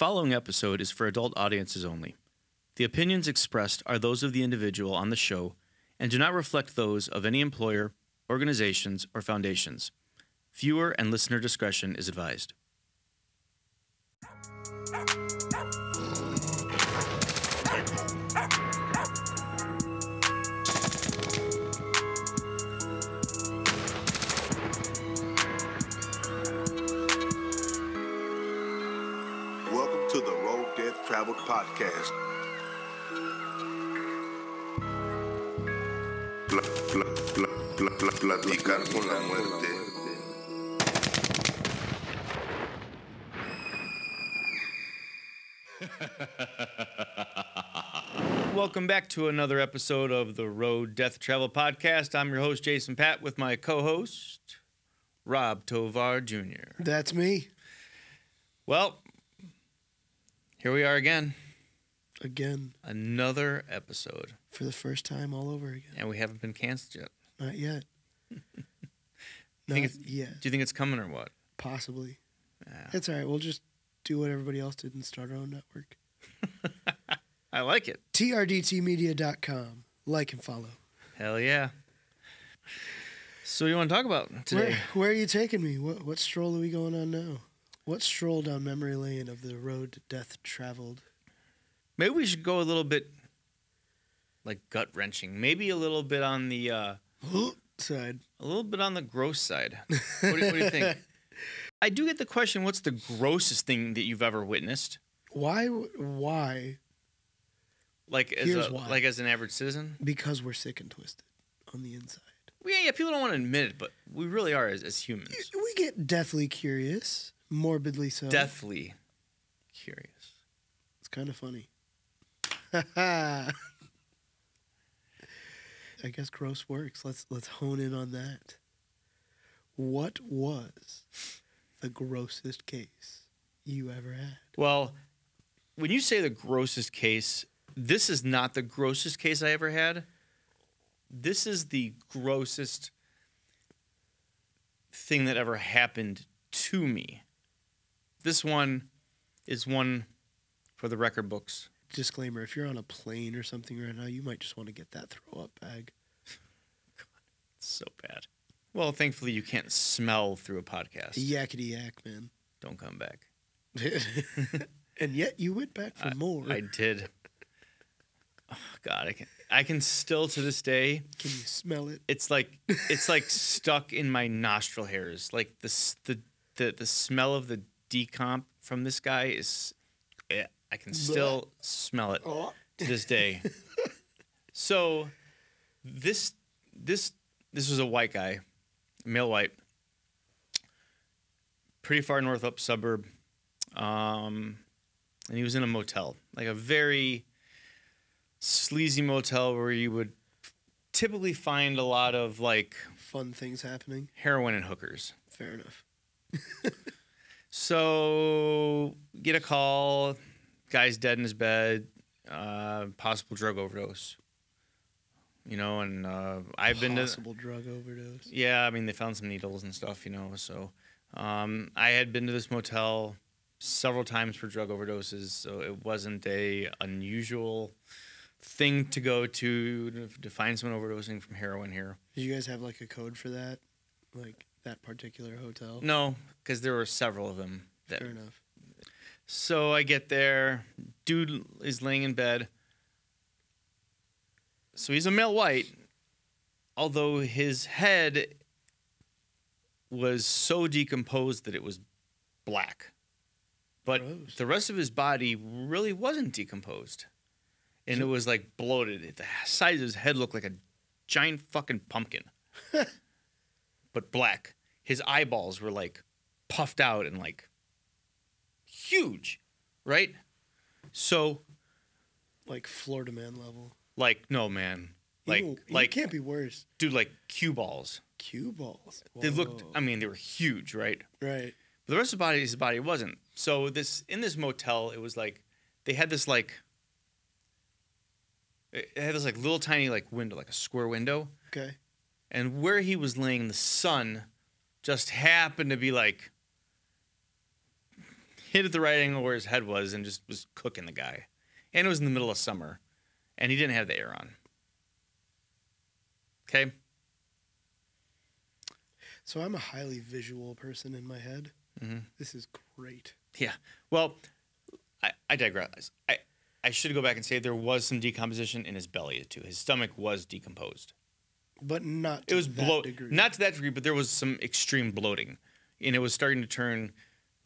following episode is for adult audiences only. The opinions expressed are those of the individual on the show and do not reflect those of any employer, organizations, or foundations. Viewer and listener discretion is advised. Podcast. Pla- pla- pla- pla- pla- platicar con la muerte. Welcome back to another episode of the Road Death Traveled Podcast. I'm your host, Jason Pat, with my co host, Rob Tovar Jr. That's me Well, here we are again. again Another episode. for the first time all over again. And we haven't been canceled yet. Not yet. Not think yet. Do you think it's coming or what? Possibly. Yeah. It's all right. We'll just do what everybody else did and start our own network. I like it. TRDTmedia.com. Like and follow. Hell yeah. So, what do you want to talk about today? Where, where are you taking me? What, what stroll are we going on now? What stroll down memory lane of the road to death traveled? Maybe we should go a little bit like gut wrenching. Maybe a little bit on the uh, Side. a little bit on the gross side. What do, what do you think? I do get the question: What's the grossest thing that you've ever witnessed? Why? Why? Like as Here's a, why. like as an average citizen? Because we're sick and twisted on the inside. Well, yeah, yeah. People don't want to admit it, but we really are as, as humans. We get deathly curious, morbidly so. Deathly curious. It's kind of funny. I guess gross works. Let's let's hone in on that. What was the grossest case you ever had? Well, when you say the grossest case, this is not the grossest case I ever had. This is the grossest thing that ever happened to me. This one is one for the record books. Disclaimer: If you're on a plane or something right now, you might just want to get that throw up bag. God, It's so bad. Well, thankfully you can't smell through a podcast. Yakety yak, man. Don't come back. and yet you went back for more. I did. Oh, God, I can I can still to this day Can you smell it? it's like it's like stuck in my nostril hairs. Like the the the, the smell of the decomp from this guy is eh, I can still smell it Oh. to this day. so this this this was a white guy, male white, pretty far north up suburb, um, and he was in a motel, like a very sleazy motel where you would typically find a lot of like Fun things happening. heroin and hookers. Fair enough. So get a call, guy's dead in his bed, uh, possible drug overdose. You know, and uh, I've been to Possible drug overdose. yeah, I mean they found some needles and stuff, you know. So um, I had been to this motel several times for drug overdoses, so it wasn't a unusual thing to go to to, to find someone overdosing from heroin here. Did you guys have like a code for that? Like that particular hotel? No, because there were several of them. That, Fair enough. So I get there, dude is laying in bed. So he's a male white, although his head was so decomposed that it was black. But Gross. the rest of his body really wasn't decomposed. And it was like bloated. The size of his head looked like a giant fucking pumpkin. but black. His eyeballs were like puffed out and like huge, right? So, Like Florida man level. like, no, man. Like, Ew, like, can't be worse. dude, like cue balls. Cue balls. They looked, I mean, they were huge, right? right. But the rest of the body, his body wasn't. So this in this motel, it was like they had this like it had this like little tiny like window, like a square window, Okay. and where he was laying, the sun just happened to be like hit at the right angle where his head was and just was cooking the guy. And it was in the middle of summer, and he didn't have the air on. Okay. So I'm a highly visual person in my head. Mhm. This is great. Yeah. Well, I, I digress. I, I should go back and say there was some decomposition in his belly too. His stomach was decomposed. But not It to was that bloat, degree. not to that degree, but there was some extreme bloating, and it was starting to turn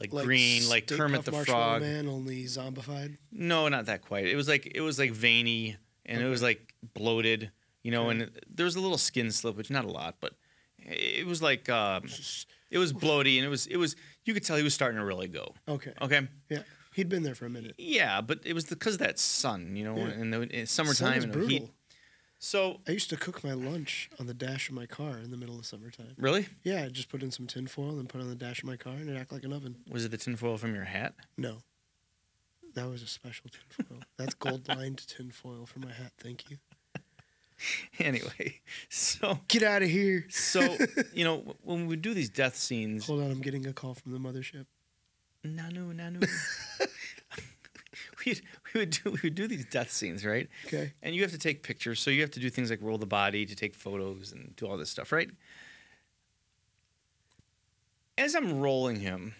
like, green, like Kermit the Marshmallow Frog. Man, only zombified. No, not that quite. It was like it was like veiny, and it was like bloated, you know. And there was a little skin slippage, not a lot, but it was like um, it was bloaty, and it was it was you could tell he was starting to really go. Okay. Okay. Yeah. He'd been there for a minute. Yeah, but it was because of that sun, you know, Yeah. and the in Sun summertime is and the brutal. heat. So I used to cook my lunch on the dash of my car in the middle of summertime. really, Yeah, I just put in some tinfoil and put it on the dash of my car and it act like an oven. was it the tinfoil from your hat? No. That was a special tinfoil. That's gold lined tinfoil for my hat. Thank you. anyway, so Get out of here. so you know when we do these death scenes, Hold on, I'm getting a call from the mothership. nanu nanu. we we would do we would do these death scenes, right? Okay. And you have to take pictures, so you have to do things like roll the body to take photos and do all this stuff, right? As I'm rolling him,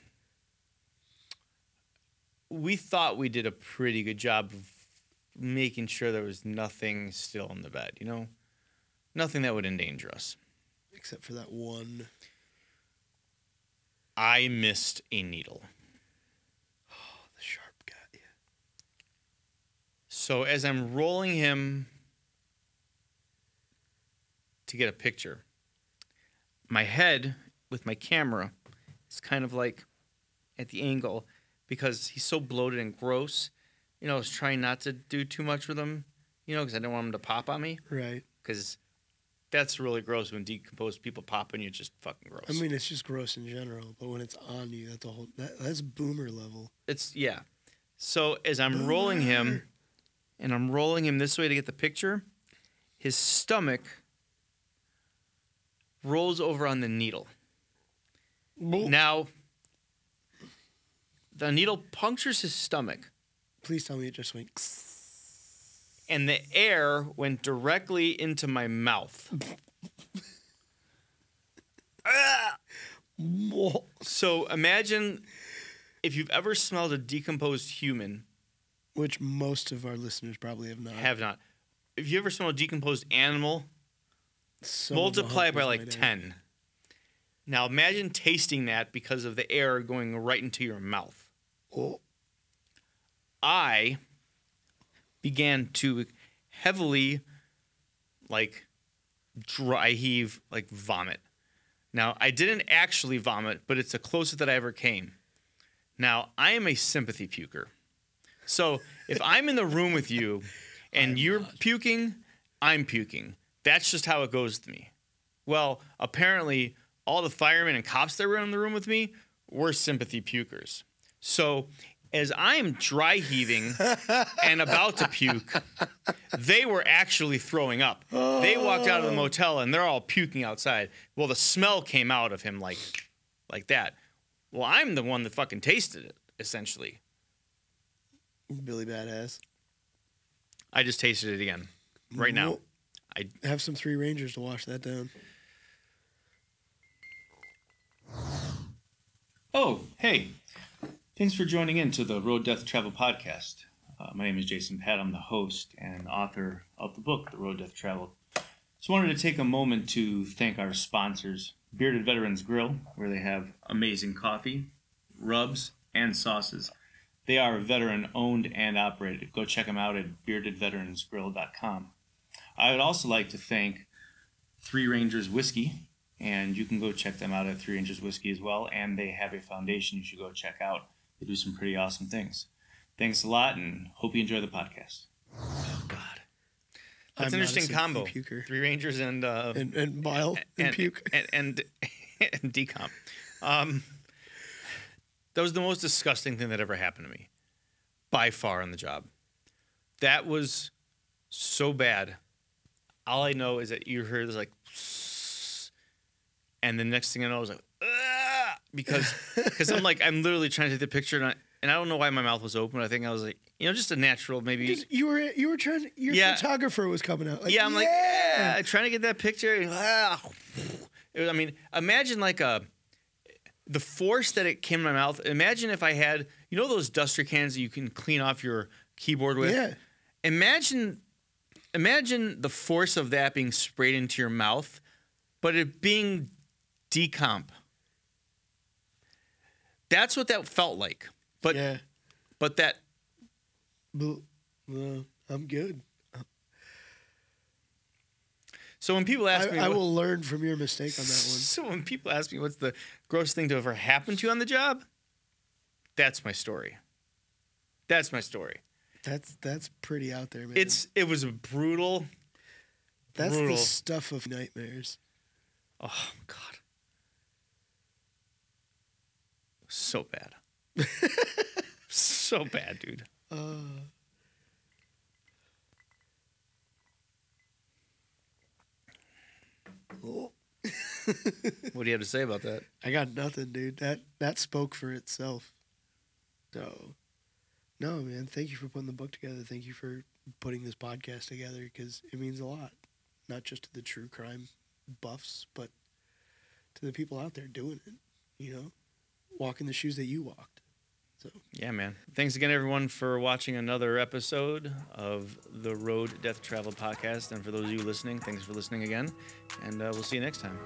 we thought we did a pretty good job of making sure there was nothing still in the bed, you know? Nothing that would endanger us. Except for that one. I missed a needle. Oh, the sharp got you. So as I'm rolling him to get a picture, my head with my camera is kind of like at the angle because he's so bloated and gross. You know, I was trying not to do too much with him, you know, because I don't want him to pop on me Right. because that's really gross when decomposed people pop on you. It's just fucking gross. I mean, it's just gross in general, but when it's on you, that's a whole. That, that's boomer level. it's yeah. So as I'm rolling him, Boomer. And I'm rolling him this way to get the picture, his stomach rolls over on the needle. Now, the needle punctures his stomach, Please tell me it just went. and the air went directly into my mouth. So imagine if you've ever smelled a decomposed human, Which most of our listeners probably have not. have not. If you ever smelled a decomposed animal, Some multiply it by like might have. 10. Now imagine tasting that because of the air going right into your mouth. Oh, I began to heavily like dry heave, like vomit. Now, I didn't actually vomit, but it's the closest that I ever came. Now, I am a sympathy puker. So if I'm in the room with you and you're puking, I'm puking. That's just how it goes to me. Well, apparently, all the firemen and cops that were in the room with me were sympathy pukers. So as I'm dry heaving and about to puke, they were actually throwing up. They walked out of the oh. motel and they're all puking outside. Well, the smell came out of him like like that. Well, I'm the one that fucking tasted it, essentially. Billy Badass. I just tasted it again. Right now. Well, I have some Three Rangers to wash that down. Oh, hey. Thanks for joining in to the Road Death Traveled Podcast. Uh, my name is Jason Pat. I'm the host and author of the book, The Road Death Traveled. Just wanted to take a moment to thank our sponsors, Bearded Veterans Grill, where they have amazing coffee, rubs, and sauces. They are veteran owned and operated. Go check them out at beardedveteransgrill.com. I would also like to thank Three Rangers Whiskey, and you can go check them out at Three Rangers Whiskey as well. And they have a foundation you should go check out. They do some pretty awesome things. Thanks a lot, and hope you enjoy the podcast. Oh God, that's I'm an interesting combo. puker. Three Rangers and uh, And, and bile and, and puke. and and, and decomp. Um, that was the most disgusting thing that ever happened to me, by far on the job. That was so bad. All I know is that you heard this like, and the next thing I know I was like, "Ah," because because I'm like I'm literally trying to take the picture and I and I don't know why my mouth was open. I think I was like, you know, just a natural maybe. You were you were trying. Your Yeah. photographer was coming out. Like, yeah, I'm like, yeah. yeah, trying to get that picture. It was- I mean, imagine like a the force that it came in my mouth. Imagine if I had, you know, those duster cans that you can clean off your keyboard with. yeah. Imagine, imagine the force of that being sprayed into your mouth, but it being decomp. That's what that felt like. But yeah. but that well, I'm good. So when people ask I, me, I what- will learn from your mistake on that one. So when people ask me what's the gross thing to ever happen to you on the job, that's my story. That's my story. That's that's pretty out there, man. It's it was brutal. that's brutal. the stuff of nightmares. Oh God, so bad, so bad, dude. Uh, oh, What do you have to say about that? I got nothing, dude. That that spoke for itself. So, no, man. Thank you for putting the book together. Thank you for putting this podcast together because it means a lot, not just to the true crime buffs, but to the people out there doing it. You know, walking the shoes that you walked. So, Yeah, man. Thanks again, everyone, for watching another episode of the Road Death Traveled Podcast. And for those of you listening, thanks for listening again. And uh, we'll see you next time.